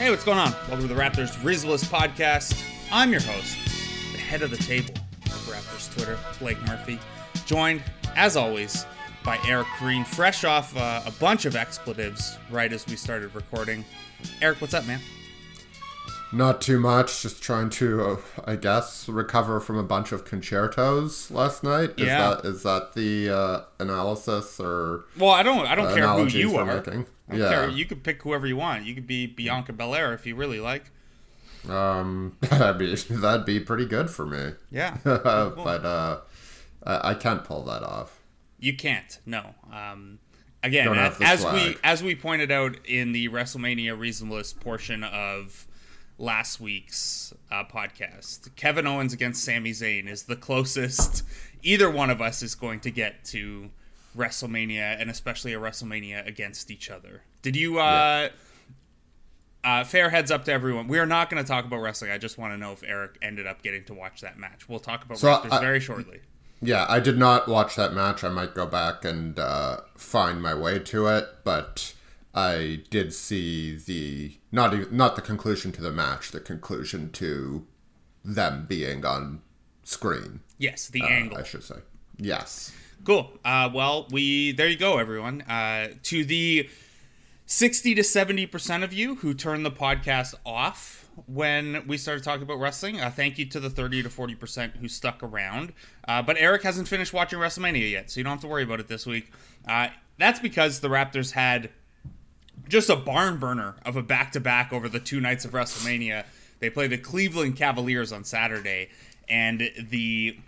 Hey, what's going on? Welcome to the Raptors Reasonless podcast. I'm your host, the head of the table of Raptors Twitter, Blake Murphy, joined, as always, by Eric Koreen, fresh off uh, a bunch of expletives right as we started recording. Eric, what's up, man? Not too much. Just trying to, uh, I guess, recover from a bunch of concertos last night. Is Yeah. that is that the uh, analysis or Well, I don't, I don't care who you are. making? I don't Yeah. care. You could pick whoever you want. You could be Bianca Belair if you really like. Um, that'd be that'd be pretty good for me. Yeah. but uh, I, I can't pull that off. You can't. No. Um, again, as, as we as we pointed out in the WrestleMania reasonless portion of last week's uh, podcast, Kevin Owens against Sami Zayn is the closest either one of us is going to get to WrestleMania, and especially a WrestleMania against each other. Did you? Uh, uh, fair heads up to everyone. We are not going to talk about wrestling. I just want to know if Eric ended up getting to watch that match. We'll talk about So, Raptors I- very shortly. Yeah, I did not watch that match. I might go back and uh, find my way to it, but I did see the not even, not the conclusion to the match, the conclusion to them being on screen. Yes, the uh, angle. I should say. Yes. Cool. Uh, well, we there you go, everyone. Uh, to the sixty to seventy percent of you who turned the podcast off when we started talking about wrestling, uh, thank you to the thirty to forty percent who stuck around. Uh, but Eric hasn't finished watching WrestleMania yet, so you don't have to worry about it this week. Uh, that's because the Raptors had just a barn burner of a back to back over the two nights of WrestleMania. They play the Cleveland Cavaliers on Saturday, and the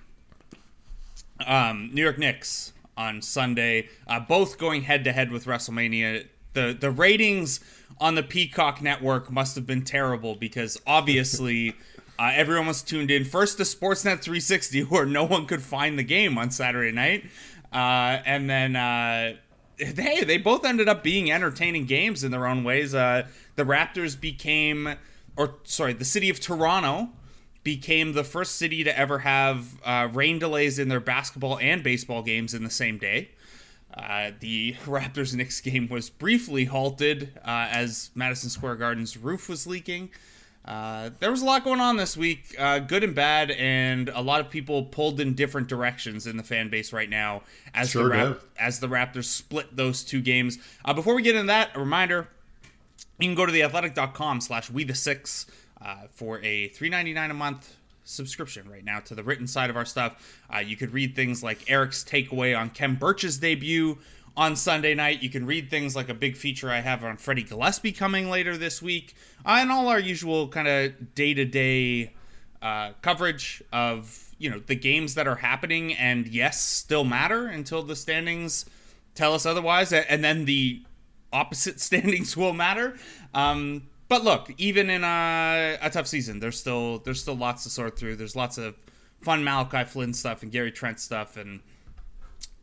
um, New York Knicks on Sunday, uh, both going head to head with WrestleMania. The the ratings on the Peacock network must have been terrible because obviously uh, everyone was tuned in first to Sportsnet 360 where no one could find the game on Saturday night, uh, and then. Uh, Hey, they both ended up being entertaining games in their own ways. Uh, the Raptors became, or sorry, the city of Toronto became the first city to ever have uh, rain delays in their basketball and baseball games in the same day. Uh, the Raptors Knicks game was briefly halted uh, as Madison Square Garden's roof was leaking. Uh, there was a lot going on this week, uh, good and bad, and a lot of people pulled in different directions in the fan base right now as Sure the Rap- as the Raptors split those two games. Uh, before we get into that, a reminder: you can go to theathletic.com slash we the six uh, for a $3.99 a month subscription right now to the written side of our stuff uh, you could read things like eric's takeaway on kem birch's debut on sunday night you can read things like a big feature i have on freddie gillespie coming later this week uh, and all our usual kind of day-to-day uh, coverage of you know the games that are happening and yes still matter until the standings tell us otherwise and then the opposite standings will matter. Um, but look, even in a, a tough season, there's still there's still lots to sort through. There's lots of fun Malachi Flynn stuff and Gary Trent stuff, and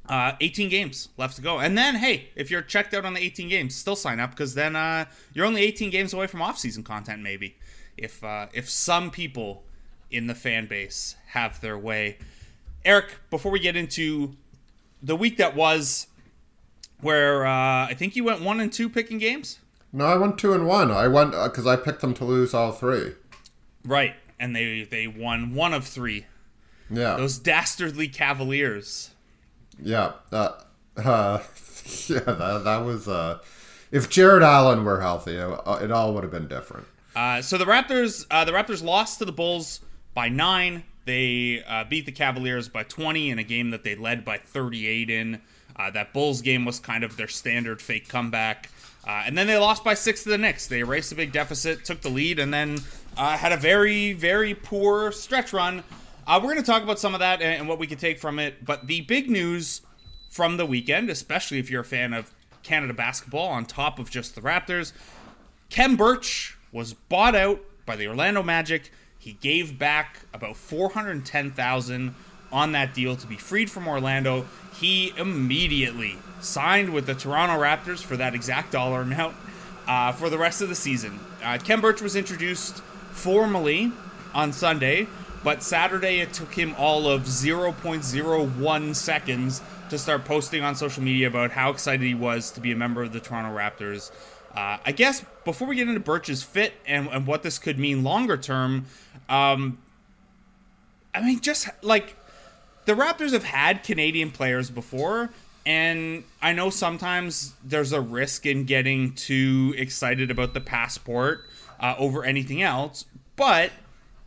uh, 18 games left to go. And then, hey, if you're checked out on the 18 games, still sign up because then uh, you're only 18 games away from off-season content. Maybe if uh, if some people in the fan base have their way. Eric, before we get into the week that was, where uh, I think you went one and two picking games. No, I went two and one. I went because I picked them to lose all three. Right, and they they won one of three. Yeah. Those dastardly Cavaliers. Yeah, uh, uh, yeah, that, that was. Uh, if Jarrett Allen were healthy, it, it all would have been different. Uh, so the Raptors, uh, the Raptors lost to the Bulls by nine. They uh, beat the Cavaliers by 20 in a game that they led by 38 in. Uh, that Bulls game was kind of their standard fake comeback. Uh, and then they lost by six to the Knicks. They erased a big deficit, took the lead, and then uh, had a very, very poor stretch run Uh, we're going to talk about some of that and, and what we can take from it. But the big news from the weekend, especially if you're a fan of Canada basketball, on top of just the Raptors, Kem Birch was bought out by the Orlando Magic. He gave back about 410,000 on that deal to be freed from Orlando. He immediately signed with the Toronto Raptors for that exact dollar amount uh, for the rest of the season. Uh, Kem Birch was introduced formally on Sunday, but Saturday it took him all of 0.01 seconds to start posting on social media about how excited he was to be a member of the Toronto Raptors. Uh, I guess before we get into Birch's fit and, and what this could mean longer term, um, I mean, just like the Raptors have had Canadian players before, and I know sometimes there's a risk in getting too excited about the passport uh, over anything else, but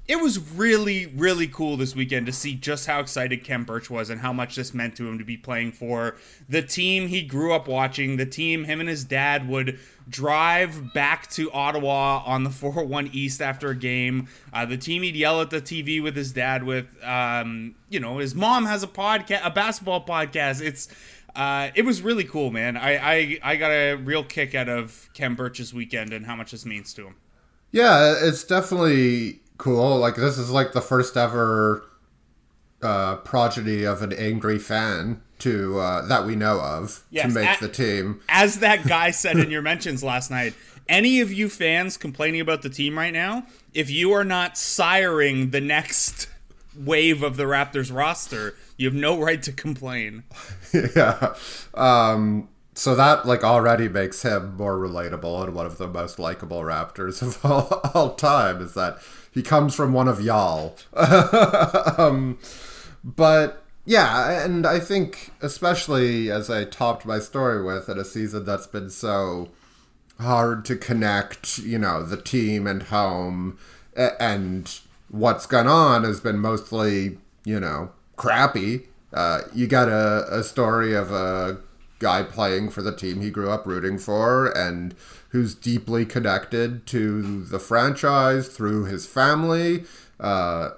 it was really, really cool this weekend to see just how excited Kem Birch was and how much this meant to him to be playing for the team he grew up watching, the team him and his dad would drive back to Ottawa on the 401 East after a game, uh, the team he'd yell at the TV with his dad with. Um, you know, his mom has a podcast, a basketball podcast. It's uh, it was really cool, man. I, I I got a real kick out of Kem Birch's weekend and how much this means to him. Yeah, it's definitely cool. Like this is like the first ever uh, progeny of an angry fan to uh, that we know of Yes, to make a- the team. As that guy said in your mentions last night, any of you fans complaining about the team right now, if you are not siring the next wave of the Raptors roster, you have no right to complain. yeah. Um, so that like already makes him more relatable and one of the most likable Raptors of all, all time is that he comes from one of y'all. um, but yeah, and I think especially as I topped my story with in a season that's been so hard to connect, you know, the team and home and what's gone on has been mostly, you know, crappy. Uh, you got a, a story of a guy playing for the team he grew up rooting for and who's deeply connected to the franchise through his family. Uh,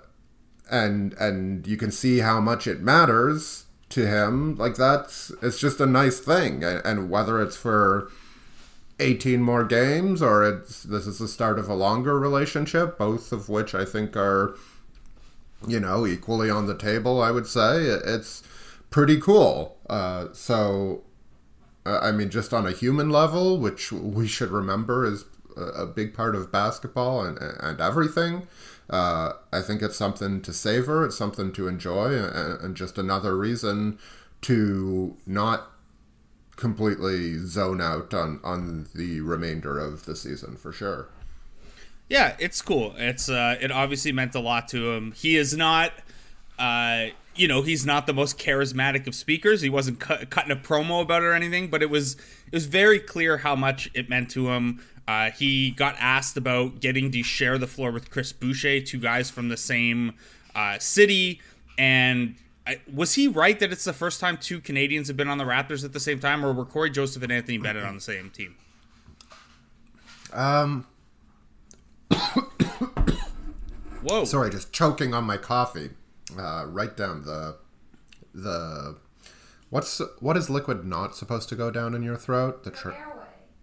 and and you can see how much it matters to him like that's it's just a nice thing and, whether it's for 18 more games or it's this is the start of a longer relationship both of which i think are you know equally on the table i would say it's pretty cool uh, so i mean just on a human level which we should remember is a a big part of basketball and, and everything uh, I think it's something to savor. It's something to enjoy, and, and just another reason to not completely zone out on on the remainder of the season for sure. Yeah, it's cool. It's uh, it obviously meant a lot to him. He is not, uh, you know, he's not the most charismatic of speakers. He wasn't cu- cutting a promo about it or anything, but it was it was very clear how much it meant to him. Uh, he got asked about getting to share the floor with Chris Boucher, two guys from the same uh, city, and. I, was he right that it's the first time two Canadians have been on the Raptors at the same time, or were Cory Joseph and Anthony Bennett on the same team? Um, Whoa! sorry, just choking on my coffee. Uh, right down the the what's what is liquid not supposed to go down in your throat? The tr-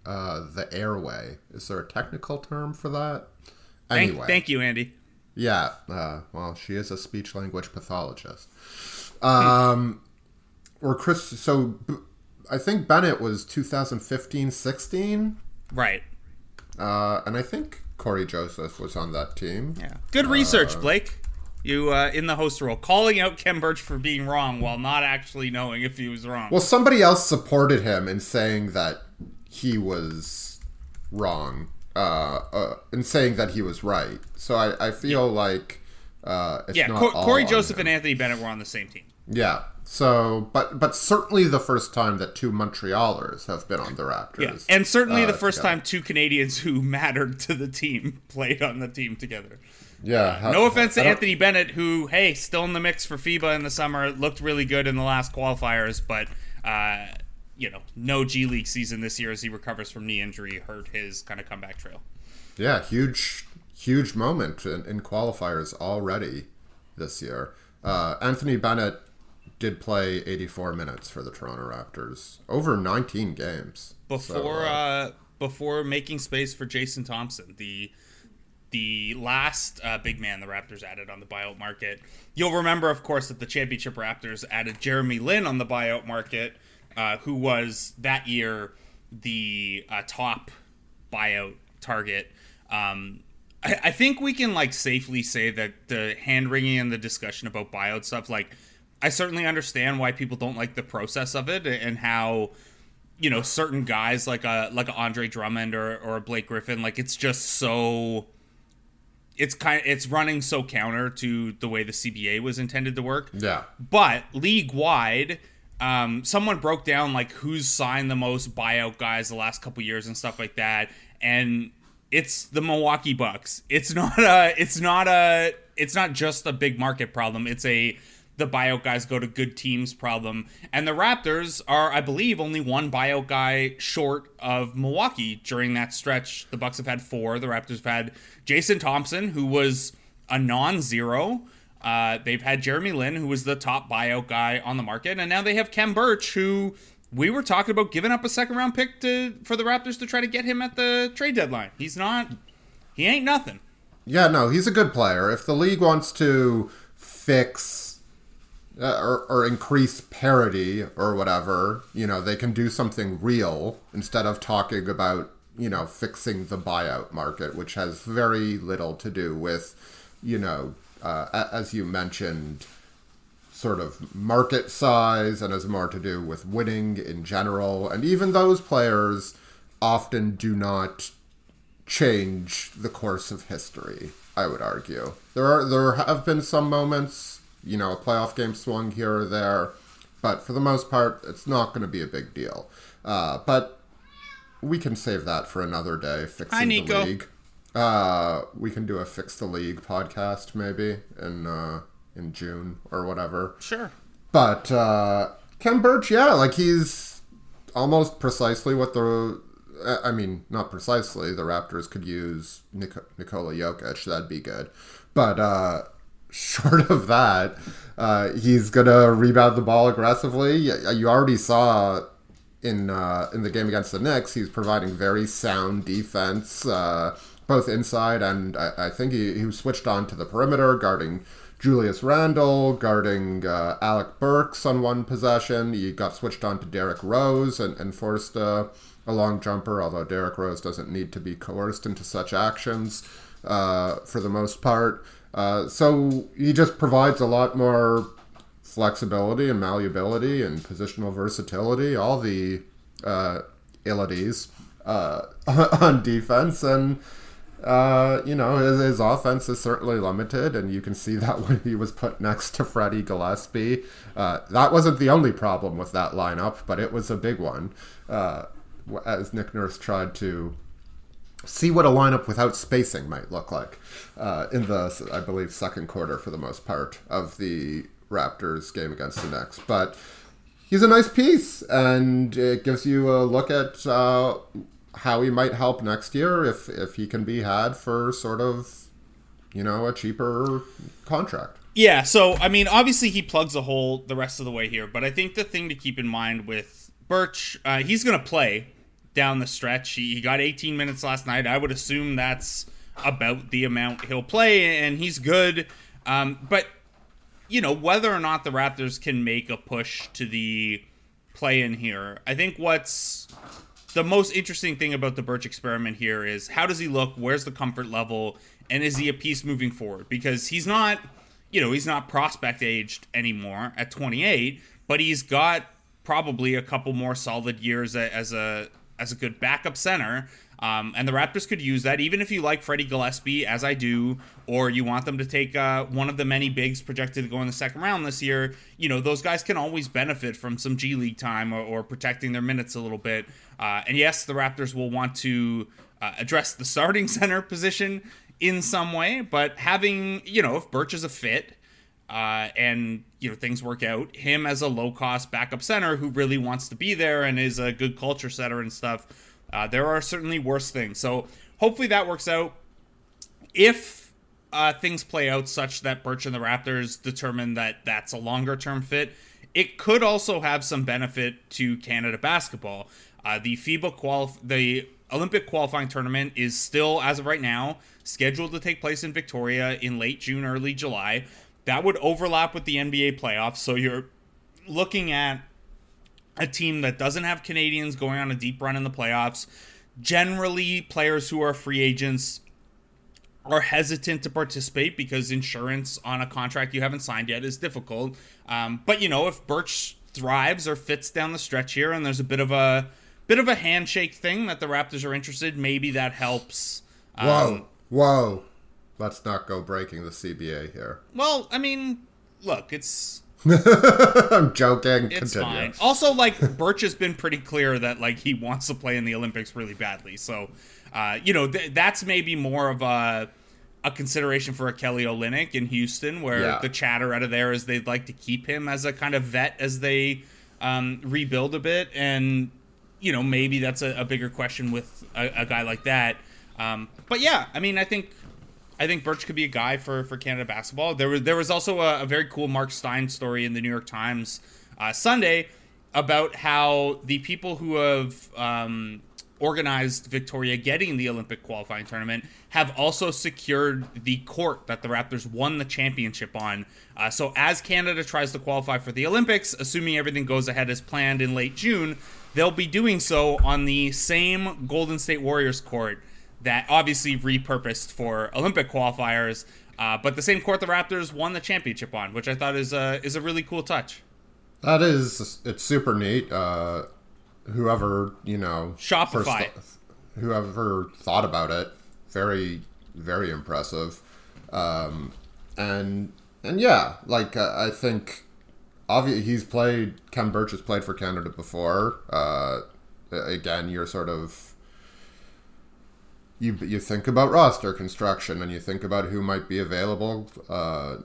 uh, the airway. Is there a technical term for that? Anyway, thank you, Andy. Yeah, uh, well, she is a speech language pathologist. Um, or Chris, so B- I think Bennett was 2015 16, Right. uh, and I think Cory Joseph was on that team. Yeah. Good research, Blake. You uh, in the host role, calling out Kem Birch for being wrong while not actually knowing if he was wrong. Well, somebody else supported him in saying that he was wrong, uh, uh, in saying that he was right. So I, I feel like uh, it's yeah, not all Cory Joseph and Anthony Bennett were on the same team. Yeah. So, but but certainly the first time that two Montrealers have been on the Raptors. Yeah, and certainly the Uh, first yeah. time two Canadians who mattered to the team played on the team together. Yeah. how- No offense to Anthony Bennett, who hey, still in the mix for FIBA in the summer, looked really good in the last qualifiers, but uh, you know, no G League season this year as he recovers from knee injury, hurt his kind of comeback trail. Yeah, huge, huge moment in, in qualifiers already this year. Uh, Anthony Bennett did play 84 minutes for the Toronto Raptors over 19 games before So, uh, uh, before making space for Jason Thompson, the the last uh, big man the Raptors added on the buyout market. You'll remember, of course, that the championship Raptors added Jeremy Lin on the buyout market, uh, who was that year the uh, top buyout target. Um, I, I think we can like safely say that the hand wringing and the discussion about buyout stuff, like, I certainly understand why people don't like the process of it and how you know certain guys like a like a Andre Drummond or or Blake Griffin like it's just so it's kind of, it's running so counter to the way the CBA was intended to work. Yeah. But league wide, um, someone broke down like who's signed the most buyout guys the last couple years and stuff like that, and it's the Milwaukee Bucks. It's not a it's not a it's not just a big market problem. It's a the buyout guys go to good teams problem. And the Raptors are, I believe, only one buyout guy short of Milwaukee during that stretch. The Bucks have had four. The Raptors have had Jason Thompson, who was a non-zero. Uh, they've had Jeremy Lin, who was the top buyout guy on the market, and now they have Kem Birch, who we were talking about giving up a second round pick to for the Raptors to try to get him at the trade deadline. He's not. He ain't nothing. Yeah, no, he's a good player. If the league wants to fix uh, or, or increase parity or whatever, you know, they can do something real instead of talking about, you know, fixing the buyout market, which has very little to do with, you know, uh, as you mentioned, sort of market size and has more to do with winning in general. And even those players often do not change the course of history. I would argue there are there have been some moments, you know, a playoff game swung here or there, but for the most part, it's not going to be a big deal. Uh, but we can save that for another day. Fixing Hi, the league. Uh, we can do a fix the league podcast maybe in uh, in June or whatever. Sure. But uh, Kem Birch, yeah, like he's almost precisely what the. I mean, not precisely. The Raptors could use Nik- Nikola Jokic. That'd be good. But uh, short of that, uh, he's gonna rebound the ball aggressively. You already saw in uh, in the game against the Knicks, he's providing very sound defense, uh, both inside and I, I think he, he switched on to the perimeter, guarding Julius Randle, guarding uh, Alec Burks on one possession. He got switched on to Derrick Rose and, and forced a, a long jumper, although Derrick Rose doesn't need to be coerced into such actions uh, for the most part. Uh, so he just provides a lot more flexibility and malleability and positional versatility, all the uh, uh, on defense. And, uh, you know, his, his offense is certainly limited, and you can see that when he was put next to Freddie Gillespie. Uh, that wasn't the only problem with that lineup, but it was a big one. Uh, as Nick Nurse tried to see what a lineup without spacing might look like uh, in the, I believe, second quarter for the most part of the Raptors game against the Knicks. But he's a nice piece, and it gives you a look at uh, how he might help next year if if he can be had for sort of, you know, a cheaper contract. Yeah, so I mean, obviously he plugs a hole the rest of the way here, but I think the thing to keep in mind with Birch, uh, he's going to play down the stretch. He, he got 18 minutes last night. I would assume that's about the amount he'll play, and he's good. Um, but you know, whether or not the Raptors can make a push to the play in here, I think what's the most interesting thing about the Birch experiment here is how does he look? Where's the comfort level? And is he a piece moving forward? Because he's not, you know, he's not prospect aged anymore at 28, but he's got probably a couple more solid years as a as a good backup center. Um, and the Raptors could use that, even if you like Freddie Gillespie, as I do, or you want them to take uh, one of the many bigs projected to go in the second round this year. You know, those guys can always benefit from some G League time or, or protecting their minutes a little bit. Uh, and yes, the Raptors will want to uh, address the starting center position in some way, but having, you know, if Birch is a fit, uh, and you know things work out. Him as a low cost backup center who really wants to be there and is a good culture setter and stuff. Uh, there are certainly worse things. So hopefully that works out. If uh, things play out such that Birch and the Raptors determine that that's a longer term fit, it could also have some benefit to Canada basketball. Uh, the FIBA qualif- the Olympic qualifying tournament is still, as of right now, scheduled to take place in Victoria in late June, early July. That would overlap with the NBA playoffs. So you're looking at a team that doesn't have Canadians going on a deep run in the playoffs. Generally, players who are free agents are hesitant to participate because insurance on a contract you haven't signed yet is difficult. Um, but you know, if Birch thrives or fits down the stretch here, and there's a bit of a bit of a handshake thing that the Raptors are interested, maybe that helps. Um, Whoa, whoa! Let's not go breaking the CBA here. Well, I mean, look, it's I'm joking. it's Continue. fine. Also, like Birch has been pretty clear that like he wants to play in the Olympics really badly. So, uh, you know, th- that's maybe more of a a consideration for a Kelly Olynyk in Houston, where Yeah. the chatter out of there is they'd like to keep him as a kind of vet as they um, rebuild a bit, and you know maybe that's a, a bigger question with a, a guy like that. Um, but yeah, I mean, I think I think Birch could be a guy for, for Canada basketball. There was there was also a, a very cool Marc Stein story in the New York Times uh, Sunday about how the people who have um, organized Victoria getting the Olympic qualifying tournament have also secured the court that the Raptors won the championship on. Uh, so as Canada tries to qualify for the Olympics, assuming everything goes ahead as planned in late June, they'll be doing so on the same Golden State Warriors court that obviously repurposed for Olympic qualifiers, uh, but the same court the Raptors won the championship on, which I thought is a is a really cool touch. That is, it's super neat. Uh, whoever you know, Shopify. first- whoever thought about it, very, very impressive. Um, and and yeah, like uh, I think, obviously he's played. Kem Birch has played for Canada before. Uh, again, you're sort of you you think about roster construction and you think about who might be available. Uh,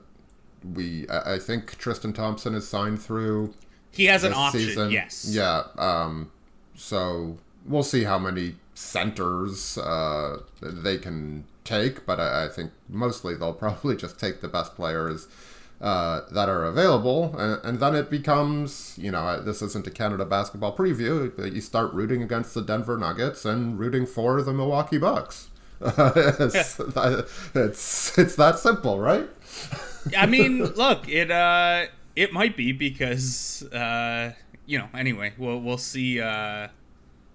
we I, think Tristan Thompson is signed through He has an option, season. yes. Yeah. Um, so we'll see how many centers uh, they can take, but I, I think mostly they'll probably just take the best players uh, that are available, and, and then it becomes, you know, this isn't a Canada basketball preview, but you start rooting against the Denver Nuggets and rooting for the Milwaukee Bucks. it's, it's it's that simple, right? I mean, look, it uh, it might be because uh, you know. Anyway, we'll we'll see. Uh,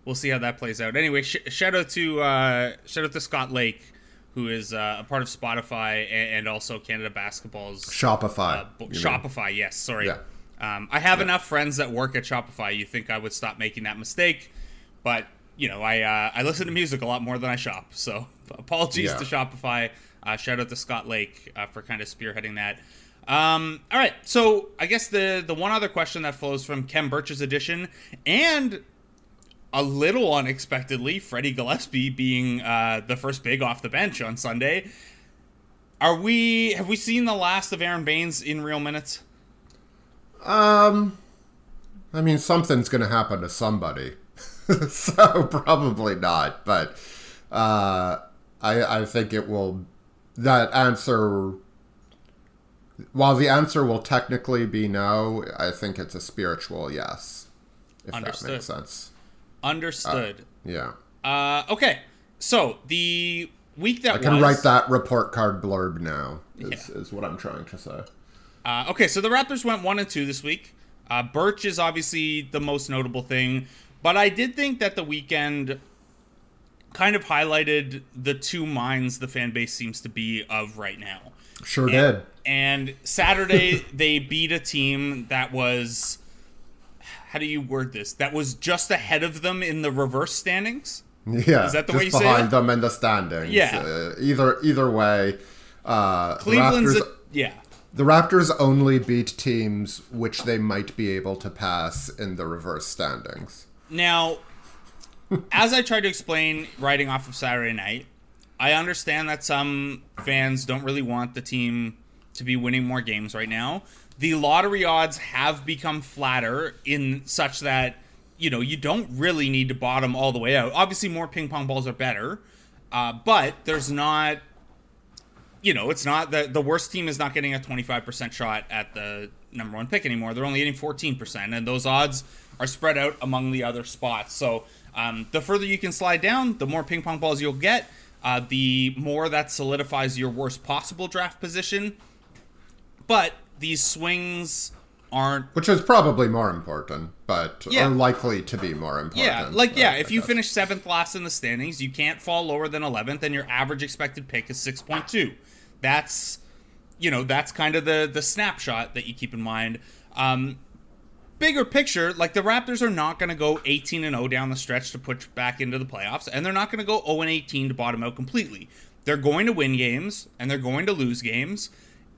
we'll see how that plays out. Anyway, sh- shout out to uh, shout out to Scott Lake, who is uh, a part of Spotify and, and also Canada Basketball's Shopify. uh, bo- you mean. Shopify. Yes, sorry. Yeah. Um, I have enough friends that work at Shopify. You think I would stop making that mistake, but you know, I uh, I listen to music a lot more than I shop. So apologies Yeah. to Shopify. Uh, shout out to Scott Lake uh, for kind of spearheading that. Um, all right, so I guess the the one other question that flows from Kem Birch's edition and a little unexpectedly, Freddie Gillespie being uh, the first big off the bench on Sunday. Are we have we seen the last of Aron Baynes in real minutes? Um, I mean, something's going to happen to somebody, so probably not. But uh, I I think it will. That answer, while the answer will technically be no, I think it's a spiritual yes. If that makes sense. Understood. Yeah, Uh, okay, so the week that I can was, write that report card blurb now. Is, Yeah. is what I'm trying to say. Uh, okay, so the Raptors went one and two this week. Uh, Birch is obviously the most notable thing, but I did think that the weekend kind of highlighted the two minds the fan base seems to be of right now. Sure And, did. and Saturday they beat a team that was how do you word this? That was just ahead of them in the reverse standings. Yeah, Is that the just way you say behind it? them in the standings. Yeah. Uh, either either way, uh, Cleveland's Raptors, a, yeah. the Raptors only beat teams which they might be able to pass in the reverse standings. Now, as I tried to explain writing off of Saturday night, I understand that some fans don't really want the team to be winning more games right now. The lottery odds have become flatter in such that, you know, you don't really need to bottom all the way out. Obviously, more ping pong balls are better, uh, but there's not you know, it's not the the worst team is not getting a 25% shot at the number one pick anymore. They're only getting 14%, and those odds are spread out among the other spots. So um, the further you can slide down, the more ping pong balls you'll get. Uh, the more that solidifies your worst possible draft position. But these swings aren't which is probably more important, but Yeah. are likely to be more important. Yeah, like yeah, I- if you finish seventh last in the standings, you can't fall lower than eleventh, and your average expected pick is six point two. That's you know that's kind of the the snapshot that you keep in mind. Um, bigger picture, like the Raptors are not going to go eighteen and zero down the stretch to push back into the playoffs, and they're not going to go zero and eighteen to bottom out completely. They're going to win games and they're going to lose games.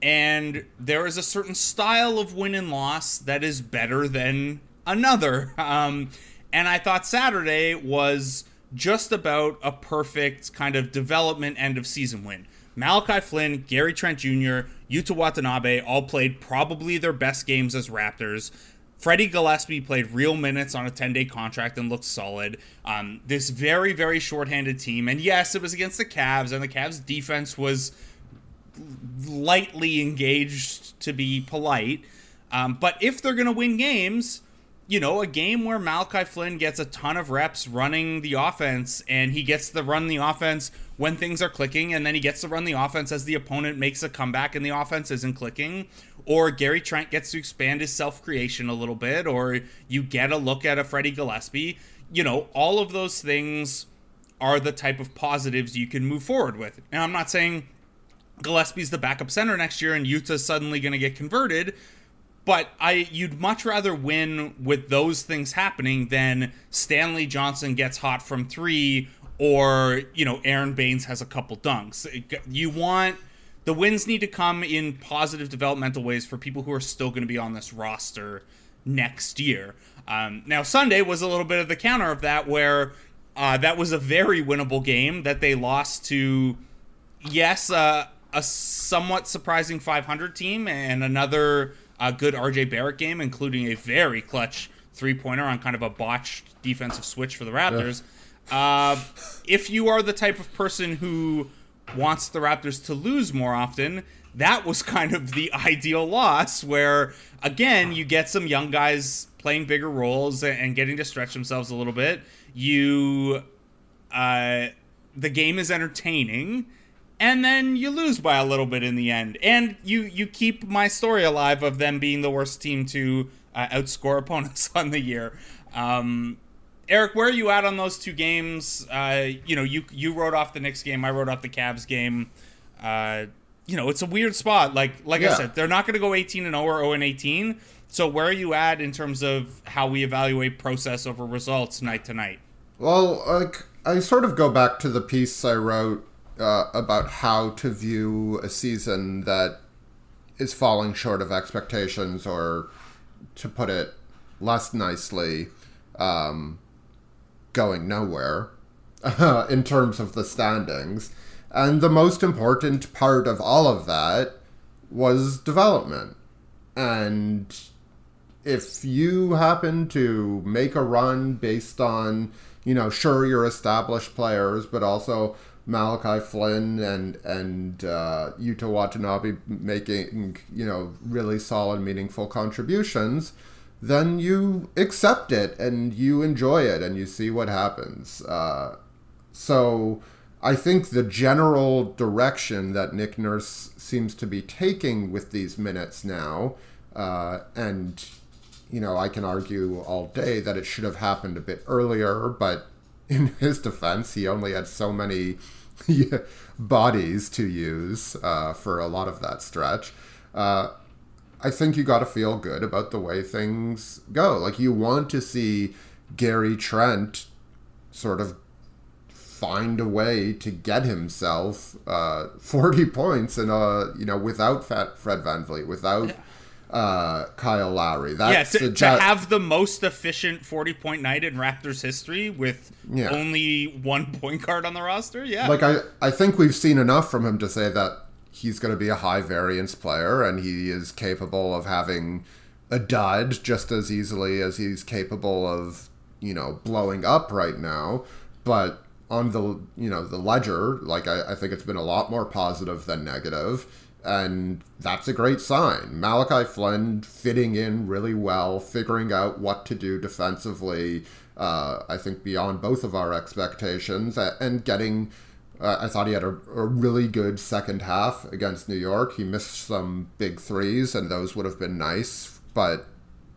And there is a certain style of win and loss that is better than another. Um, and I thought Saturday was just about a perfect kind of development end of season win. Malachi Flynn, Gary Trent Jr., Yuta Watanabe all played probably their best games as Raptors. Freddie Gillespie played real minutes on a 10 day contract and looked solid. Um, this very, very shorthanded team. And yes, it was against the Cavs, and the Cavs' defense was lightly engaged to be polite. Um, but if they're going to win games, you know, a game where Malachi Flynn gets a ton of reps running the offense and he gets to run the offense when things are clicking, and then he gets to run the offense as the opponent makes a comeback and the offense isn't clicking. Or Gary Trent gets to expand his self creation a little bit, or you get a look at a Freddie Gillespie. You know, all of those things are the type of positives you can move forward with. And I'm not saying Gillespie's the backup center next year and Yuta's suddenly going to get converted. But I, you'd much rather win with those things happening than Stanley Johnson gets hot from three, or you know Aron Baynes has a couple dunks. You want the wins need to come in positive developmental ways for people who are still going to be on this roster next year. Um, now Sunday was a little bit of the counter of that, where uh, that was a very winnable game that they lost to yes, uh, a somewhat surprising 500 team and another uh, good RJ Barrett game, including a very clutch three pointer on kind of a botched defensive switch for the Raptors. Uh, if you are the type of person who wants the Raptors to lose more often, that was kind of the ideal loss where, again, you get some young guys playing bigger roles and getting to stretch themselves a little bit. You uh, the game is entertaining and then you lose by a little bit in the end. And you you keep my story alive of them being the worst team to uh, outscore opponents on the year. Um, eric where are you at on those two games? Uh, you know you you wrote off the Knicks game. I wrote off the Cavs game. Uh, you know it's a weird spot. Like like i said they're not going to go 18 and 0 or 0 and 18 so where are you at in terms of how we evaluate process over results night to night? Well, like I sort of go back to the piece I wrote uh, about how to view a season that is falling short of expectations, or to put it less nicely, um, going nowhere in terms of the standings. And the most important part of all of that was development. And if you happen to make a run based on, you know, sure you're established players, but also Malachi Flynn and and uh, Yuta Watanabe making you know really solid, meaningful contributions, then you accept it and you enjoy it and you see what happens. Uh, so I think the general direction that Nick Nurse seems to be taking with these minutes now, uh, and you know, I can argue all day that it should have happened a bit earlier, but in his defense, he only had so many bodies to use uh, for a lot of that stretch. Uh, I think you got to feel good about the way things go. Like you want to see Gary Trent sort of find a way to get himself uh, 40 points and uh you know without Fred VanVleet without uh Kyle Lowry yeah, to, the to have the most efficient 40 point night in Raptors history with Yeah. only one point guard on the roster. Yeah. like I I think we've seen enough from him to say that he's going to be a high variance player and he is capable of having a dud just as easily as he's capable of you know blowing up right now but on the you know the ledger, like I, I think it's been a lot more positive than negative, and that's a great sign. Malachi Flynn fitting in really well, figuring out what to do defensively. Uh, I think beyond both of our expectations, and getting. Uh, I thought he had a, a really good second half against New York. He missed some big threes, and those would have been nice, but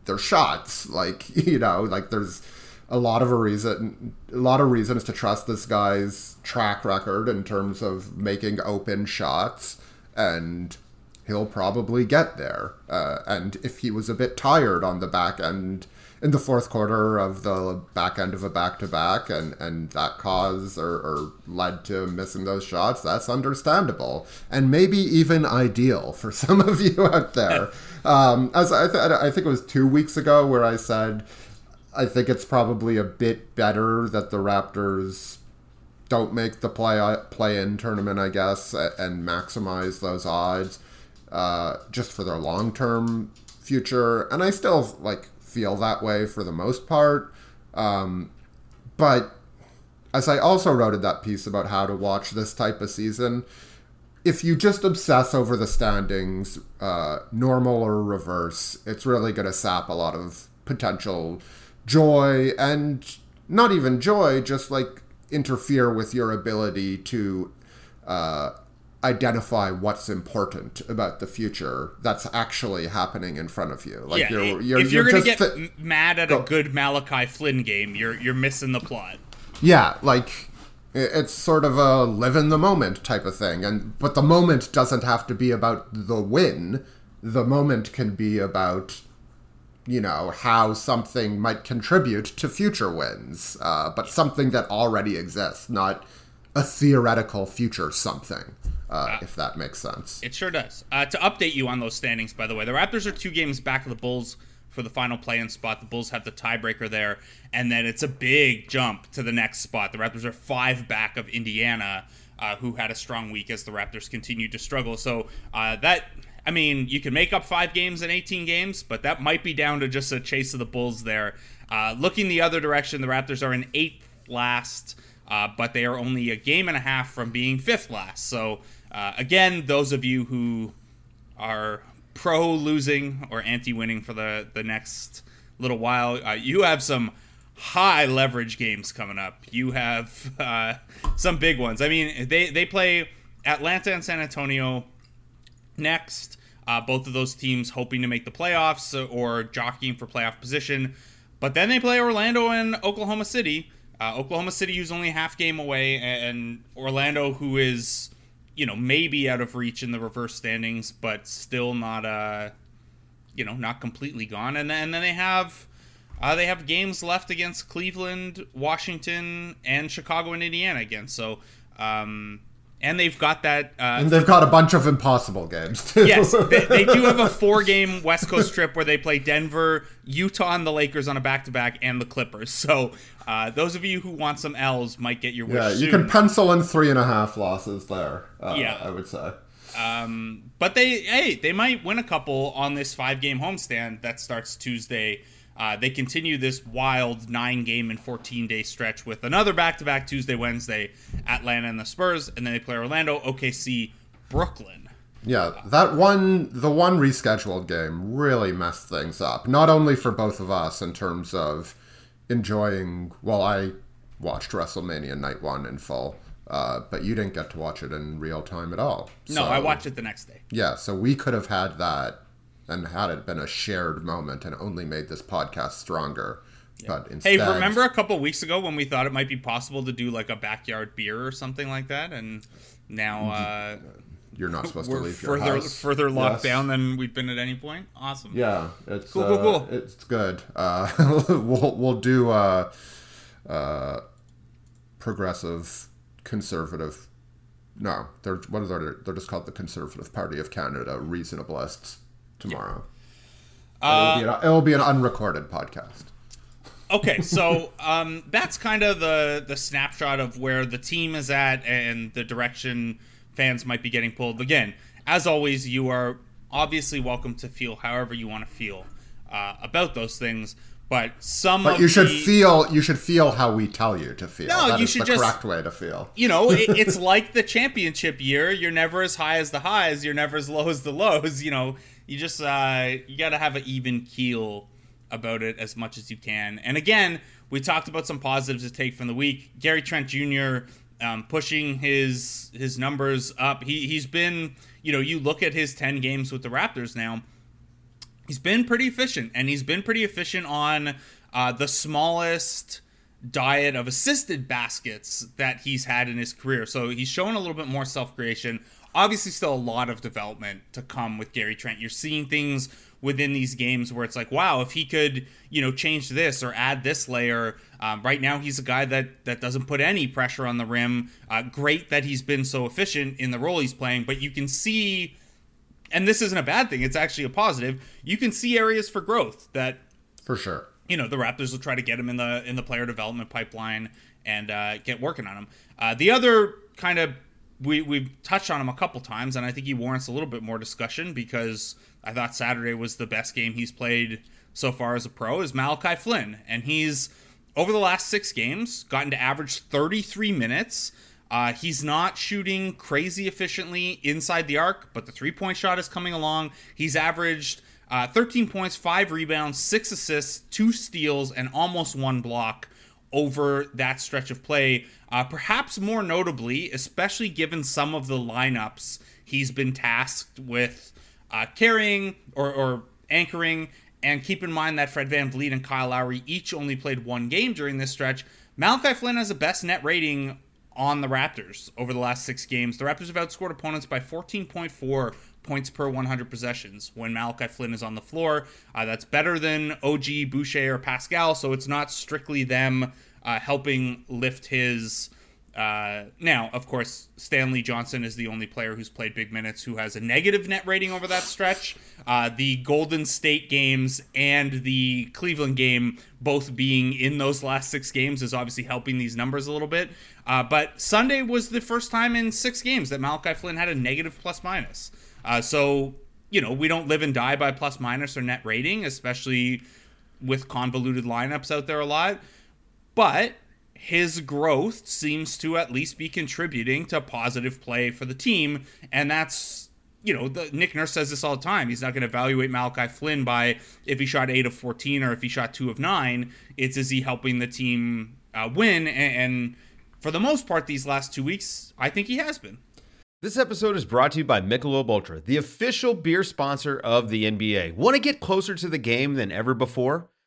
they're shots. Like you know, like there's a lot of a reason, a lot of reasons to trust this guy's track record in terms of making open shots, and he'll probably get there. Uh, and if he was a bit tired on the back end in the fourth quarter of the back end of a back to back, and and that caused or, or led to missing those shots, that's understandable and maybe even ideal for some of you out there. Um, as I, th- I think it was two weeks ago where I said I think it's probably a bit better that the Raptors don't make the play play in tournament, I guess, and maximize those odds uh, just for their long term future. And I still like feel that way for the most part. Um, but as I also wrote in that piece about how to watch this type of season, if you just obsess over the standings, uh, normal or reverse, it's really going to sap a lot of potential joy and not even joy, just like interfere with your ability to uh, identify what's important about the future that's actually happening in front of you. Like yeah, you're, you're, if you're, you're gonna get th- mad at Go. a good Malachi Flynn game, you're you're missing the plot. Yeah, like it's sort of a live in the moment type of thing. And but the moment doesn't have to be about the win. The moment can be about you know how something might contribute to future wins, uh, but something that already exists, not a theoretical future something. Uh, if that makes sense. It sure does. Uh, to update you on those standings, by the way, the Raptors are two games back of the Bulls for the final play-in spot. The Bulls have the tiebreaker there, and then it's a big jump to the next spot. The Raptors are five back of Indiana, uh, who had a strong week as the Raptors continued to struggle. So uh, that, I mean, you can make up five games in 18 games, but that might be down to just a chase of the Bulls there. Uh, looking the other direction, the Raptors are in eighth last. Uh, but they are only a game and a half from being fifth last. So, uh, again, those of you who are pro losing or anti winning for the, the next little while, uh, you have some high leverage games coming up. You have uh, some big ones. I mean, they, they play Atlanta and San Antonio next. Uh, both of those teams hoping to make the playoffs or jockeying for playoff position. But then they play Orlando and Oklahoma City. Uh, Oklahoma City, who's only half game away, and Orlando, who is, you know, maybe out of reach in the reverse standings, but still not, uh, you know, not completely gone. And then, and then they have, uh, they have games left against Cleveland, Washington, and Chicago and Indiana again. So, um, and they've got that. Uh, And they've got a bunch of impossible games. Too. yes, they, they do have a four-game West Coast trip where they play Denver, Utah, and the Lakers on a back-to-back, and the Clippers. So uh, those of you who want some L's might get your wish yeah, you soon. can pencil in three and a half losses there. Uh, Yeah. I would say. Um, but they, hey, they might win a couple on this five-game homestand that starts Tuesday. Uh, they continue this wild nine-game and 14-day stretch with another back-to-back Tuesday, Wednesday, Atlanta and the Spurs, and then they play Orlando, OKC, Brooklyn. Yeah, that one, the one rescheduled game really messed things up. Not only for both of us in terms of enjoying, well, I watched WrestleMania Night 1 in full, uh, but you didn't get to watch it in real time at all. No, So- I watched it the next day. Yeah, so we could have had that and had it been a shared moment and only made this podcast stronger. But instead, Hey, remember a couple weeks ago when we thought it might be possible to do like a backyard beer or something like that, and now uh, you're not supposed to leave your further house. further locked Yes. down than we've been at any point. Awesome. Yeah, it's Cool, uh, cool, cool. It's good. Uh, we'll we'll do uh, uh, progressive, conservative. No, they're what are they? They're just called the Conservative Party of Canada, reasonablists. Tomorrow, Uh, it'll, be an, it'll be an unrecorded podcast. okay, so um, that's kind of the the snapshot of where the team is at and the direction fans might be getting pulled. Again, as always, you are obviously welcome to feel however you want to feel uh, about those things. But some But of you should the- feel you should feel how we tell you to feel. No, That you is should the just- correct way to feel. you know, it, it's like the championship year. You're never as high as the highs. You're never as low as the lows. You know, you just uh, you got to have an even keel about it as much as you can. And again, we talked about some positives to take from the week. Gary Trent Jr. Um, pushing his his numbers up. He he's been you know you look at his ten games with the Raptors now. He's been pretty efficient, and he's been pretty efficient on uh, the smallest diet of assisted baskets that he's had in his career. So he's shown a little bit more self creation. Obviously, still a lot of development to come with Gary Trent. You're seeing things within these games where it's like, wow, if he could, you know, change this or add this layer. Um, right now, he's a guy that that doesn't put any pressure on the rim. Uh, great that he's been so efficient in the role he's playing, but you can see and this isn't a bad thing it's actually a positive you can see areas for growth that For sure. you know the raptors will try to get him in the in the player development pipeline and uh, get working on him uh, the other kind of we, we've touched on him a couple times and i think he warrants a little bit more discussion because i thought saturday was the best game he's played so far as a pro is malachi flynn. And he's over the last six games gotten to average 33 minutes. Uh, he's not shooting crazy efficiently inside the arc, but the three point shot is coming along. He's averaged uh, 13 points, five rebounds, six assists, two steals, and almost one block over that stretch of play. Uh, perhaps more notably, especially given some of the lineups he's been tasked with uh, carrying or, or anchoring. And keep in mind that Fred VanVleet and Kyle Lowry each only played one game during this stretch. Malachi Flynn has the best net rating on the Raptors over the last six games. The Raptors have outscored opponents by 14.4 points per 100 possessions when Malachi Flynn is on the floor. Uh, that's better than OG, Boucher, or Pascal, so it's not strictly them uh, helping lift his. Uh, now, of course, Stanley Johnson is the only player who's played big minutes who has a negative net rating over that stretch. Uh, the Golden State games and the Cleveland game, both being in those last six games, is obviously helping these numbers a little bit. Uh, but Sunday was the first time in six games that Malachi Flynn had a negative plus minus. Uh, so, you know, we don't live and die by plus minus or net rating, especially with convoluted lineups out there a lot. But his growth seems to at least be contributing to positive play for the team. And that's, you know, the, Nick Nurse says this all the time. He's not going to evaluate Malachi Flynn by if he shot 8 of 14 or if he shot 2 of 9. It's is he helping the team uh, win? And, and for the most part, these last two weeks, I think he has been. This episode is brought to you by Michelob Ultra, the official beer sponsor of the NBA. Want to get closer to the game than ever before?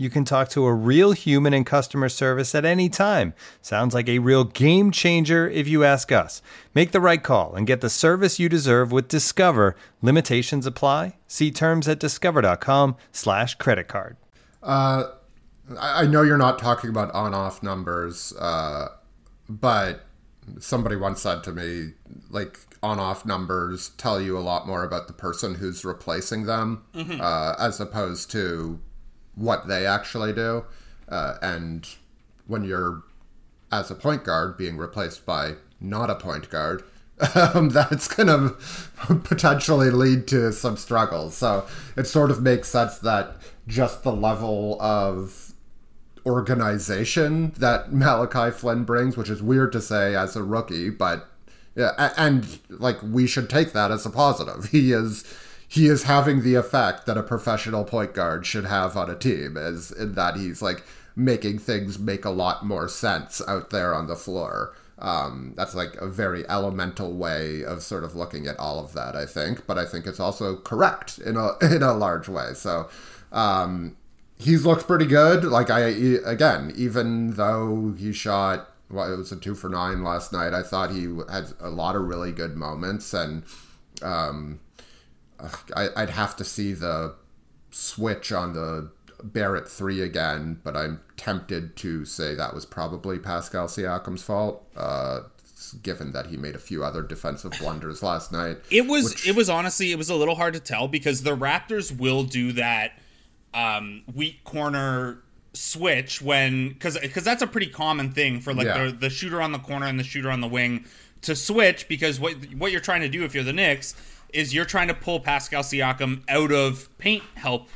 You can talk to a real human in customer service at any time. Sounds like a real game changer if you ask us. Make the right call and get the service you deserve with Discover. Limitations apply. See terms at discover.com/slash credit card. I I know you're not talking about on-off numbers, uh, but somebody once said to me, like on-off numbers tell you a lot more about the person who's replacing them, uh, as opposed to what they actually do. Uh, and when you're as a point guard being replaced by not a point guard, um, that's going to potentially lead to some struggles. So it sort of makes sense that just the level of organization that Malachi Flynn brings, which is weird to say as a rookie, but yeah, and like we should take that as a positive. He is he is having the effect that a professional point guard should have on a team, is in that he's like making things make a lot more sense out there on the floor. Um, that's like a very elemental way of sort of looking at all of that, I think. But I think it's also correct in a in a large way. So um, he's looked pretty good. Like I again, even though he shot well, it was a two for nine last night. I thought he had a lot of really good moments, and um, I, I'd have to see the switch on the Barrett three again, but I'm tempted to say that was probably Pascal Siakam's fault, uh, given that he made a few other defensive blunders last night. It was it was honestly it was a little hard to tell because the Raptors will do that um, weak corner switch when because because that's a pretty common thing for like Yeah. the the shooter on the corner and the shooter on the wing to switch because what what you're trying to do if you're the Knicks is you're trying to pull Pascal Siakam out of paint help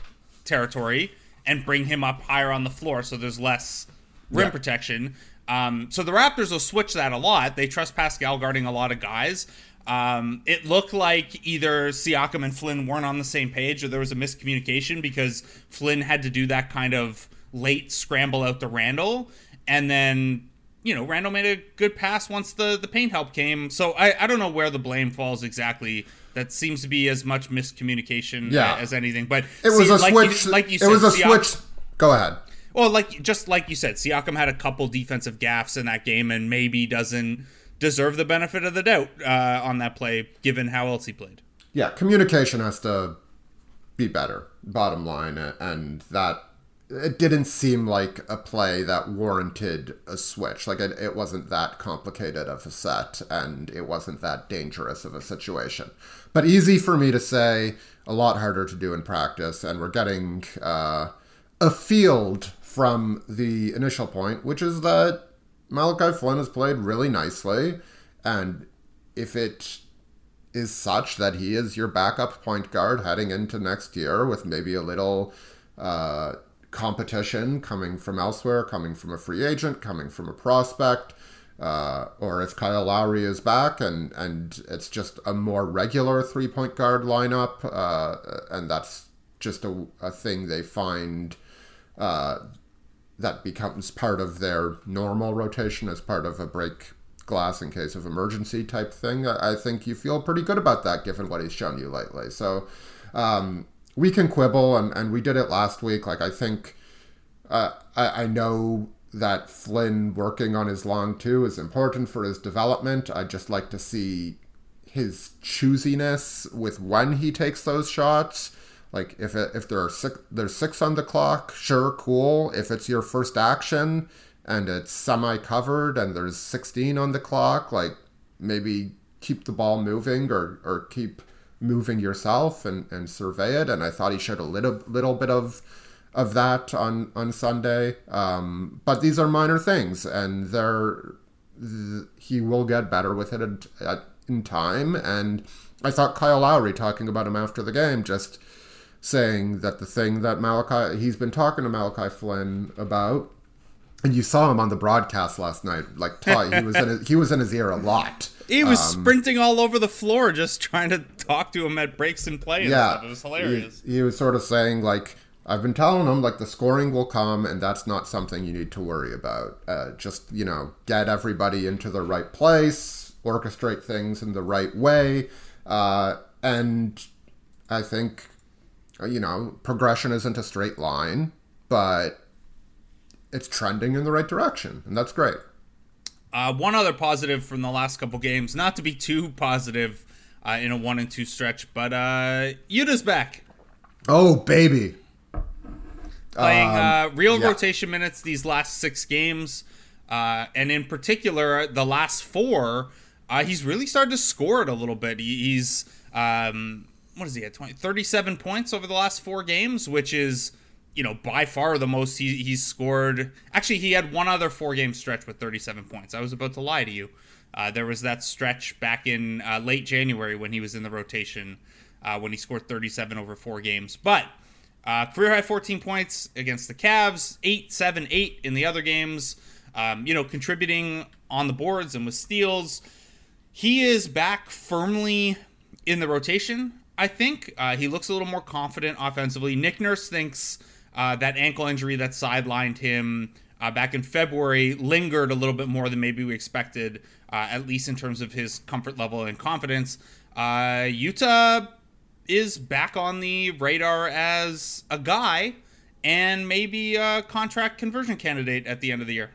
territory and bring him up higher on the floor so there's less rim Yeah. protection. Um, so the Raptors will switch that a lot. They trust Pascal guarding a lot of guys. Um, it looked like either Siakam and Flynn weren't on the same page or there was a miscommunication because Flynn had to do that kind of late scramble out to Randall. And then, you know, Randall made a good pass once the, the paint help came. So I, I don't know where the blame falls exactly. That seems to be as much miscommunication Yeah. as anything. But It was see, a like switch. You, like you said, it was a Siak- switch. Go ahead. well, like just like you said, Siakam had a couple defensive gaffes in that game, and maybe doesn't deserve the benefit of the doubt uh, on that play, given how else he played. Yeah, communication has to be better. Bottom line, and that it didn't seem like a play that warranted a switch. Like it, it wasn't that complicated of a set, and it wasn't that dangerous of a situation. But easy for me to say, a lot harder to do in practice, and we're getting uh, a field from the initial point, which is that Malachi Flynn has played really nicely, and if it is such that he is your backup point guard heading into next year with maybe a little uh, competition coming from elsewhere, coming from a free agent, coming from a prospect, uh, or if Kyle Lowry is back and, and it's just a more regular three point guard lineup, uh, and that's just a, a thing they find uh, that becomes part of their normal rotation as part of a break glass in case of emergency type thing. I think you feel pretty good about that given what he's shown you lately. So um, we can quibble, and, and we did it last week. Like, I think uh, I, I know that Flynn working on his long two is important for his development. I'd just like to see his choosiness with when he takes those shots. Like if it, if there are six, there's six on the clock, sure, cool. If it's your first action and it's semi covered and there's 16 on the clock, like maybe keep the ball moving or, or keep moving yourself and, and survey it. And I thought he showed a little little bit of of that on on Sunday. Um, but these are minor things, and they're th- he will get better with it at, at, in time. And I thought Kyle Lowry talking about him after the game just saying that the thing that Malachi he's been talking to Malachi Flynn about. And you saw him on the broadcast last night. Like he was in his, he was in his ear a lot. He was Um, sprinting all over the floor just trying to talk to him at breaks and play. And yeah, stuff. it was hilarious. He, he was sort of saying like, "I've been telling them like the scoring will come, and that's not something you need to worry about. Uh, just you know, get everybody into the right place, orchestrate things in the right way, uh, and I think uh, you know, progression isn't a straight line, but it's trending in the right direction, and that's great. Uh, one other positive from the last couple games, not to be too positive uh, in a one and two stretch, but uh, Yuta's back. Oh baby, playing uh, real yeah. rotation minutes these last six games, uh, and in particular the last four. Uh, he's really started to score it a little bit. He, he's um, what is he at 20, 37 points over the last four games, which is you know by far the most he, he's scored. Actually, he had one other four game stretch with 37 points. I was about to lie to you. Uh, there was that stretch back in uh, late January when he was in the rotation uh, when he scored 37 over four games, but. Uh, career high 14 points against the Cavs, 8, 7, 8 in the other games. Um, you know, contributing on the boards and with steals. He is back firmly in the rotation, I think. Uh, he looks a little more confident offensively. Nick Nurse thinks uh, that ankle injury that sidelined him uh, back in February lingered a little bit more than maybe we expected, uh, at least in terms of his comfort level and confidence. Uh, Yuta is back on the radar as a guy and maybe a contract conversion candidate at the end of the year.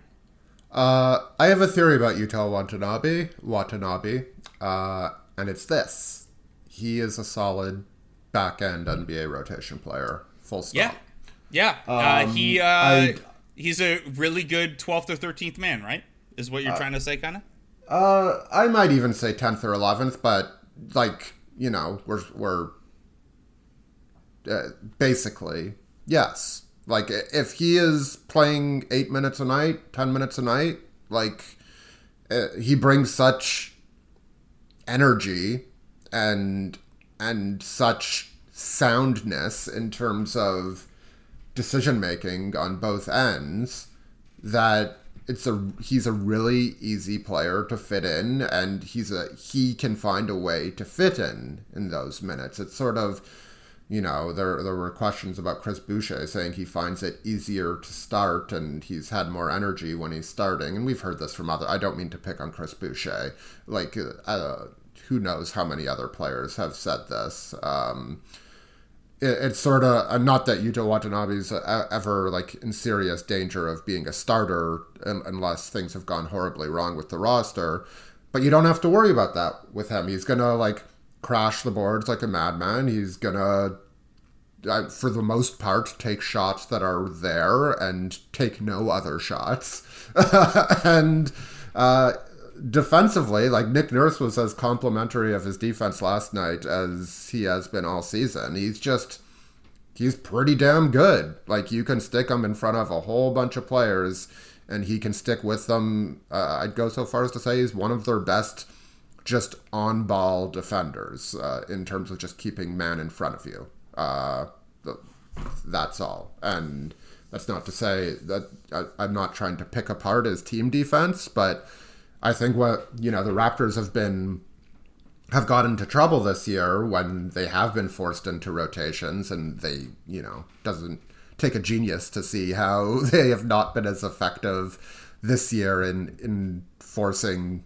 Uh, I have a theory about Yuta Watanabe, Watanabe, uh, and it's this: he is a solid back end NBA rotation player. Full stop. Yeah. Yeah, uh, he uh, I- he's a really good 12th or 13th man, right? Is what you're trying to say, kind of? Uh, I might even say tenth or eleventh, but like you know, we're we're uh, basically yes. Like if he is playing eight minutes a night, ten minutes a night, like uh, he brings such energy and and such soundness in terms of decision making on both ends that it's a he's a really easy player to fit in and he's a he can find a way to fit in in those minutes it's sort of you know there there were questions about Chris Boucher saying he finds it easier to start and he's had more energy when he's starting. And we've heard this from other I don't mean to pick on Chris Boucher. Like uh, who knows how many other players have said this. Um it, it's sort of uh, not that Yuta Watanabe's uh, ever like in serious danger of being a starter un- unless things have gone horribly wrong with the roster, but you don't have to worry about that with him. He's gonna like crash the boards like a madman. He's gonna, uh, for the most part, take shots that are there and take no other shots, and. Uh, defensively, like Nick Nurse was as complimentary of his defense last night as he has been all season. He's just he's pretty damn good. Like you can stick him in front of a whole bunch of players and he can stick with them. Uh, I'd go so far as to say he's one of their best just on ball defenders uh, in terms of just keeping man in front of you. Uh, that's all. And that's not to say that I, I'm not trying to pick apart his team defense, but I think what you know the Raptors have been have got into trouble this year when they have been forced into rotations, and they you know doesn't take a genius to see how they have not been as effective this year in in forcing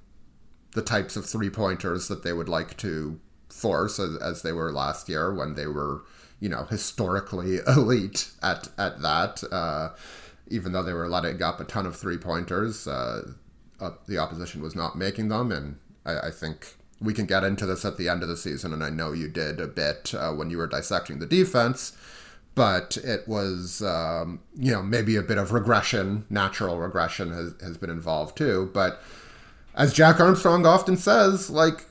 the types of three pointers that they would like to force as, as they were last year when they were you know historically elite at at that. Uh, even though they were letting up a ton of three pointers, uh, uh, the opposition was not making them, and I, I, think we can get into this at the end of the season. And I know you did a bit uh, when you were dissecting the defense, but it was um, you know maybe a bit of regression, natural regression has has been involved too. But as Jack Armstrong often says, like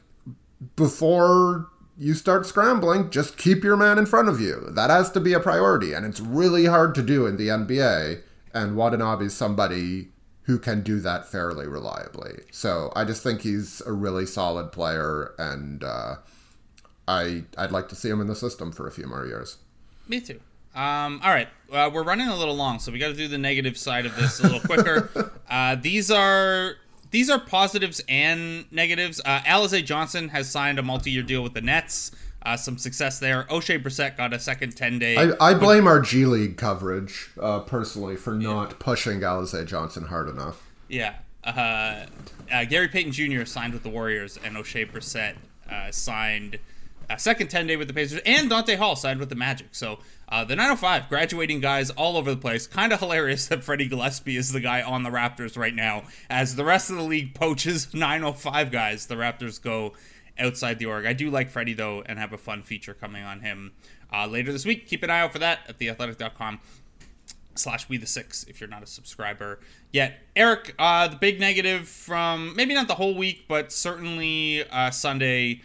before you start scrambling, just keep your man in front of you. That has to be a priority, and it's really hard to do in the NBA. And Watanabe is somebody who can do that fairly reliably. So I just think he's a really solid player, and uh, I I'd like to see him in the system for a few more years. Me too. Um, all right, uh, we're running a little long, so we got to do the negative side of this a little quicker. uh, these are these are positives and negatives. Uh, Alize Johnson has signed a multi-year deal with the Nets. Uh, some success there. Oshae Brissett got a second 10 day. I, I blame our G League coverage uh, personally for not pushing Alize Johnson hard enough. Yeah. Uh, uh, Gary Payton Jr. signed with the Warriors, and Oshae Brissett uh, signed a second 10 day with the Pacers, and Donta Hall signed with the Magic. So uh, the 905 graduating guys all over the place. Kind of hilarious that Freddie Gillespie is the guy on the Raptors right now. As the rest of the league poaches 905 guys, the Raptors go outside the org. I do like Freddie though, and have a fun feature coming on him uh, later this week. Keep an eye out for that at theathletic.com slash we the six if you're not a subscriber yet. Eric, uh, the big negative from maybe not the whole week, but certainly uh, Sunday.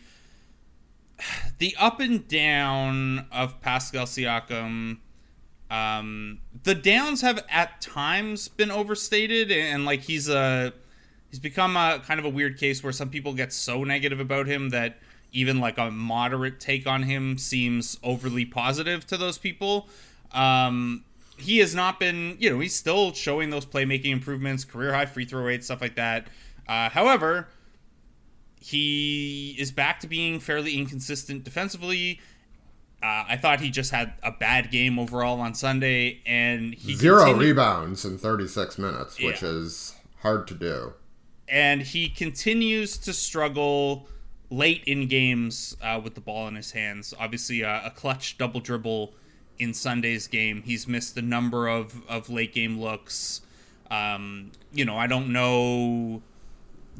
The up and down of Pascal Siakam. Um, the downs have at times been overstated, and like he's a he's become a kind of a weird case where some people get so negative about him that even like a moderate take on him seems overly positive to those people. Um, he has not been, you know, he's still showing those playmaking improvements, career high free throw rate, stuff like that. Uh, however, he is back to being fairly inconsistent defensively. Uh, I thought he just had a bad game overall on Sunday, and he Zero continued- rebounds in 36 minutes, which Yeah. is hard to do. and he continues to struggle late in games uh, with the ball in his hands. Obviously, uh, a clutch double dribble in Sunday's game. He's missed a number of, of late game looks. Um, you know, I don't know.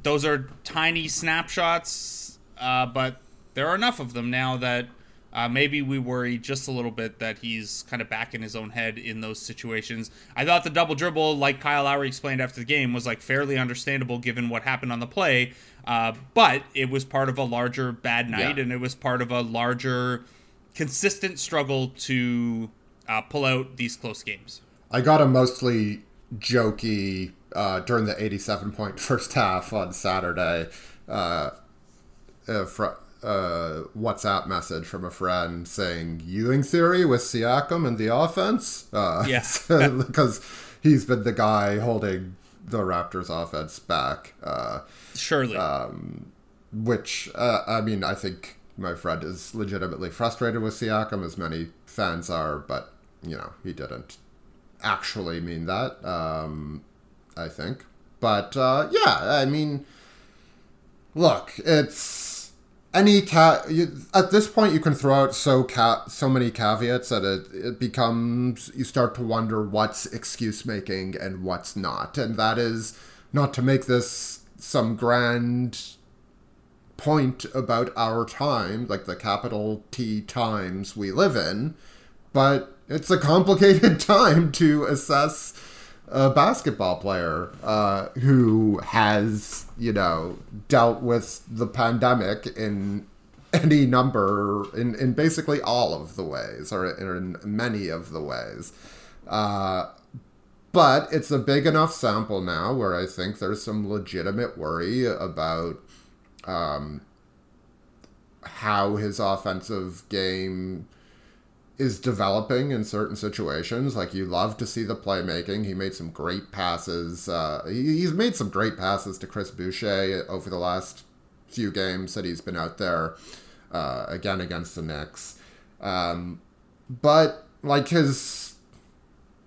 Those are tiny snapshots, uh, but there are enough of them now that Uh, maybe we worry just a little bit that he's kind of back in his own head in those situations. I thought the double dribble, like Kyle Lowry explained after the game, was like fairly understandable given what happened on the play. Uh, but it was part of a larger bad night, Yeah. and it was part of a larger, consistent struggle to uh, pull out these close games. I got a mostly jokey uh, during the 87 point first half on Saturday. Uh, uh, fr- uh, WhatsApp message from a friend saying Ewing theory with Siakam and the offense. Uh, Yes. because he's been the guy holding the Raptors offense back. Uh, Surely. which uh, I mean, I think my friend is legitimately frustrated with Siakam, as many fans are, but you know, he didn't actually mean that. Um, I think, but uh, yeah, I mean, look, it's any cat. At this point, you can throw out so ca- so many caveats that it it becomes you start to wonder what's excuse making and what's not, and that is not to make this some grand point about our time, like the capital T times we live in, but it's a complicated time to assess a basketball player uh, who has, you know, dealt with the pandemic in any number, in, in basically all of the ways, or in many of the ways. Uh, but it's a big enough sample now where I think there's some legitimate worry about how his offensive game is developing in certain situations. Like you love to see the playmaking. He made some great passes. Uh, he, he's made some great passes to Chris Boucher over the last few games that he's been out there. Uh, again against the Knicks, um, but like his,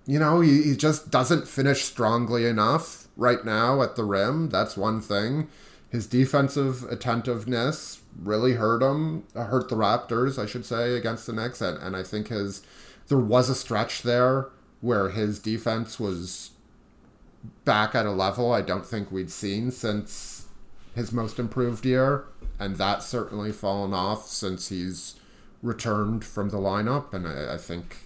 you know, he, he just doesn't finish strongly enough right now at the rim. That's one thing. His defensive attentiveness really hurt him, uh, hurt the Raptors, I should say, against the Knicks. And, and I think his there was a stretch there where his defense was back at a level I don't think we'd seen since his most improved year. And that's certainly fallen off since he's returned from the lineup. And I, I think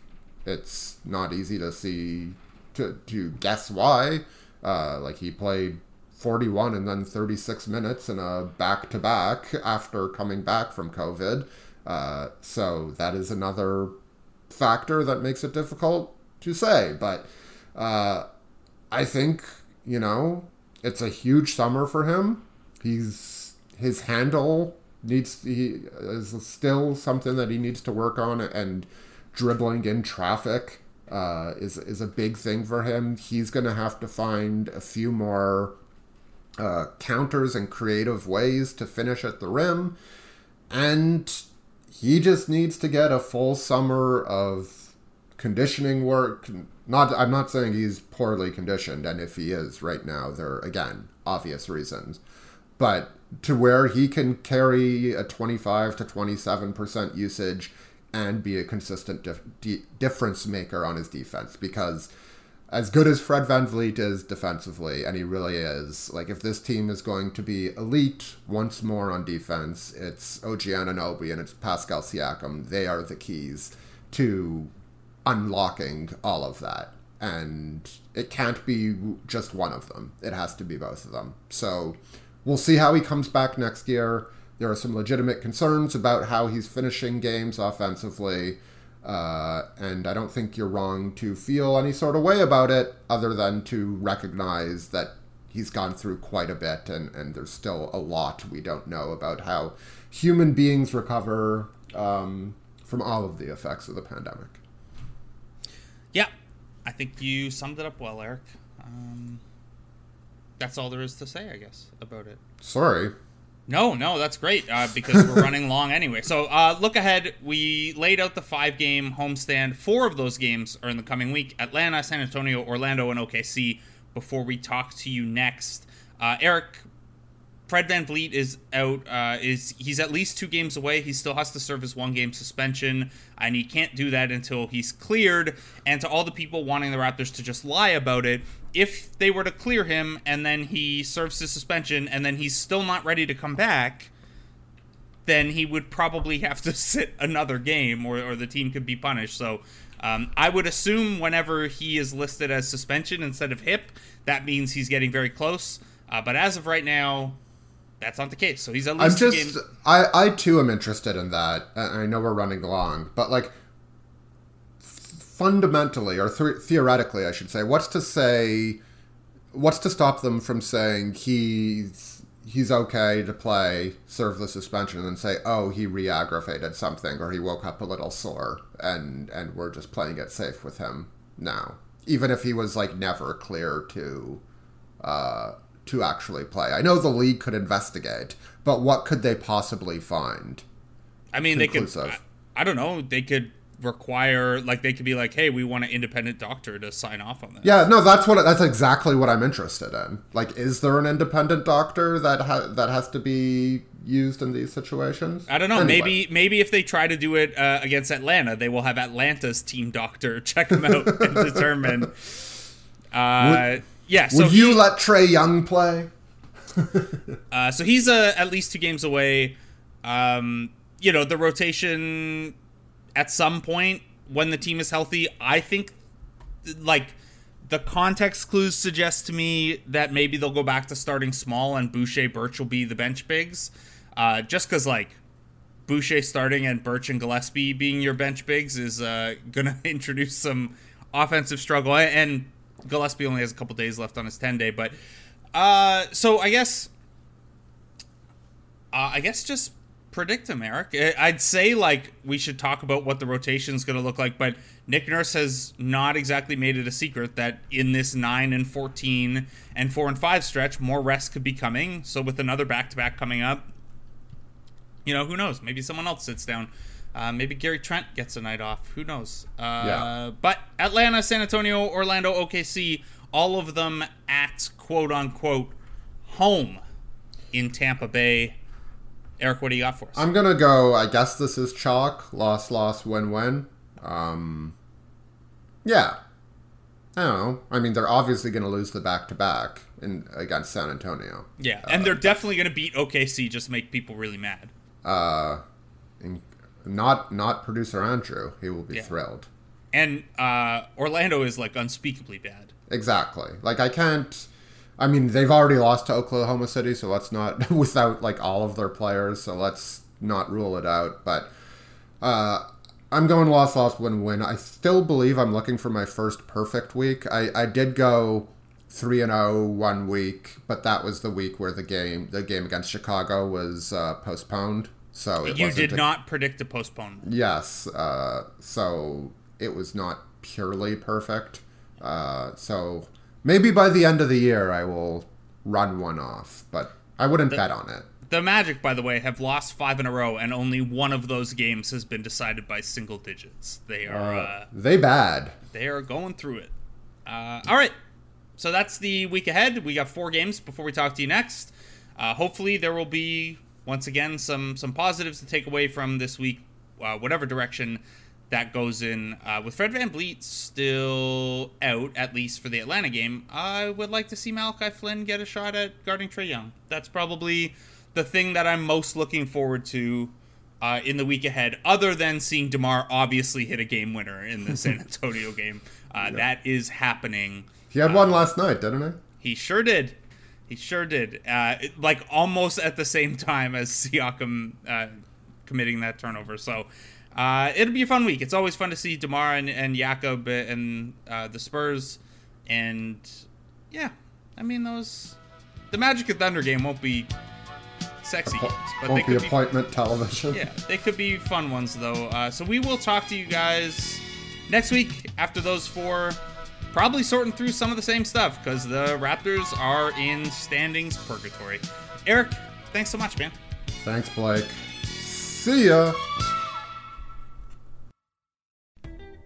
it's not easy to see, to, to guess why. Uh, like he played 41 and then 36 minutes in a back to back after coming back from COVID. Uh, so that is another factor that makes it difficult to say. But uh, I think, you know, it's a huge summer for him. He's his handle needs he is still something that he needs to work on and dribbling in traffic uh, is is a big thing for him. He's going to have to find a few more uh, counters and creative ways to finish at the rim, and he just needs to get a full summer of conditioning work. Not, I'm not saying he's poorly conditioned, and if he is right now, there again obvious reasons, but to where he can carry a 25 to 27 percent usage and be a consistent dif- di- difference maker on his defense because as good as Fred VanVleet is defensively, and he really is, like if this team is going to be elite once more on defense, it's OG Anunoby and it's Pascal Siakam. They are the keys to unlocking all of that. And it can't be just one of them. It has to be both of them. So we'll see how he comes back next year. There are some legitimate concerns about how he's finishing games offensively. Uh, and I don't think you're wrong to feel any sort of way about it, other than to recognize that he's gone through quite a bit, and, and there's still a lot we don't know about how human beings recover um, from all of the effects of the pandemic. Yeah, I think you summed it up well, Eric. Um, that's all there is to say, I guess, about it. Sorry. No, no, that's great uh, because we're running long anyway. So uh, look ahead. We laid out the five game homestand. Four of those games are in the coming week Atlanta, San Antonio, Orlando, and OKC before we talk to you next. Uh, Eric, Fred VanVleet is out. Uh, is he's at least two games away. He still has to serve his one game suspension, and he can't do that until he's cleared. And to all the people wanting the Raptors to just lie about it, if they were to clear him and then he serves his suspension and then he's still not ready to come back, then he would probably have to sit another game, or, or the team could be punished. So. Um, I would assume whenever he is listed as suspension instead of hip, that means he's getting very close. Uh, but as of right now, that's not the case. So he's at least. I'm just, game- I, I too am interested in that. And I know we're running long, but like fundamentally or th- theoretically, I should say, what's to say, what's to stop them from saying he's he's okay to play, serve the suspension, and then say, oh, he re-aggravated something or he woke up a little sore, and and we're just playing it safe with him now, even if he was like never clear to uh, to actually play. I know the league could investigate, but what could they possibly find? I mean, they could. I, I don't know. They could require, like, they could be like, "Hey, we want an independent doctor to sign off on this." Yeah, no, that's what that's exactly what I'm interested in. Like, is there an independent doctor that ha- that has to be used in these situations? I don't know. Anyway. Maybe, maybe if they try to do it uh, against Atlanta, they will have Atlanta's team doctor check them out and determine. Uh, yeah. So Would you he- let Trae Young play? Uh, so he's uh, at least two games away. Um, you know, the rotation at some point when the team is healthy, I think, like, the context clues suggest to me that maybe they'll go back to starting small and Boucher Birch will be the bench bigs. Uh, just because, like, Boucher starting and Birch and Gillespie being your bench bigs is uh, going to introduce some offensive struggle. And Gillespie only has a couple days left on his 10 day. But uh, so I guess uh, I guess just predict him, Eric. I'd say like we should talk about what the rotation is going to look like, but Nick Nurse has not exactly made it a secret that in this nine and fourteen and four and five stretch, more rest could be coming. So with another back to back coming up, you know who knows? Maybe someone else sits down. Uh, maybe Gary Trent gets a night off. Who knows? Uh, Yeah. But Atlanta, San Antonio, Orlando, OKC, all of them at quote unquote home in Tampa Bay. Eric, what do you got for us? I'm gonna go. I guess this is chalk. Loss, loss, win, win. Um, yeah. I don't know. I mean, they're obviously gonna lose the back to back in against San Antonio. yeah, and they're definitely going to beat OKC just to make people really mad. Uh, and not not producer Andrew. He will be Yeah. thrilled. And uh, Orlando is like unspeakably bad. Exactly. Like I can't. I mean, they've already lost to Oklahoma City, so let's not without like all of their players. So let's not rule it out. But uh, I'm going loss, loss, win, win. I still believe I'm looking for my first perfect week. I I did go three and zero one week, but that was the week where the game the game against Chicago was uh, postponed. So You did a- not predict a postponement. Yes. Uh, so it was not purely perfect. Uh, so maybe by the end of the year I will run one off, but I wouldn't bet on it. The Magic, by the way, have lost five in a row, and only one of those games has been decided by single digits. They are uh, They bad. they are going through it. Uh, all right, so that's the week ahead. We got four games before we talk to you next. Uh, hopefully, there will be once again some some positives to take away from this week, uh, whatever direction that goes in. Uh, with Fred VanVleet still out, at least for the Atlanta game, I would like to see Malachi Flynn get a shot at guarding Trae Young. That's probably the thing that I'm most looking forward to uh, in the week ahead, other than seeing DeMar obviously hit a game winner in the San Antonio game. Uh, That is happening. He had one last night, didn't he? He sure did. He sure did. Uh, it- like almost at the same time as Siakam uh, committing that turnover. So uh, it'll be a fun week. It's always fun to see Demar and, and Jakob and uh, the Spurs. And yeah, I mean those. The Magic and Thunder game won't be sexy but they Won't be could be appointment television. yeah, they could be fun ones though. Uh, so we will talk to you guys next week after those four. Probably sorting through some of the same stuff because the Raptors are in standings purgatory. Eric, thanks so much, man. Thanks, Blake. See ya.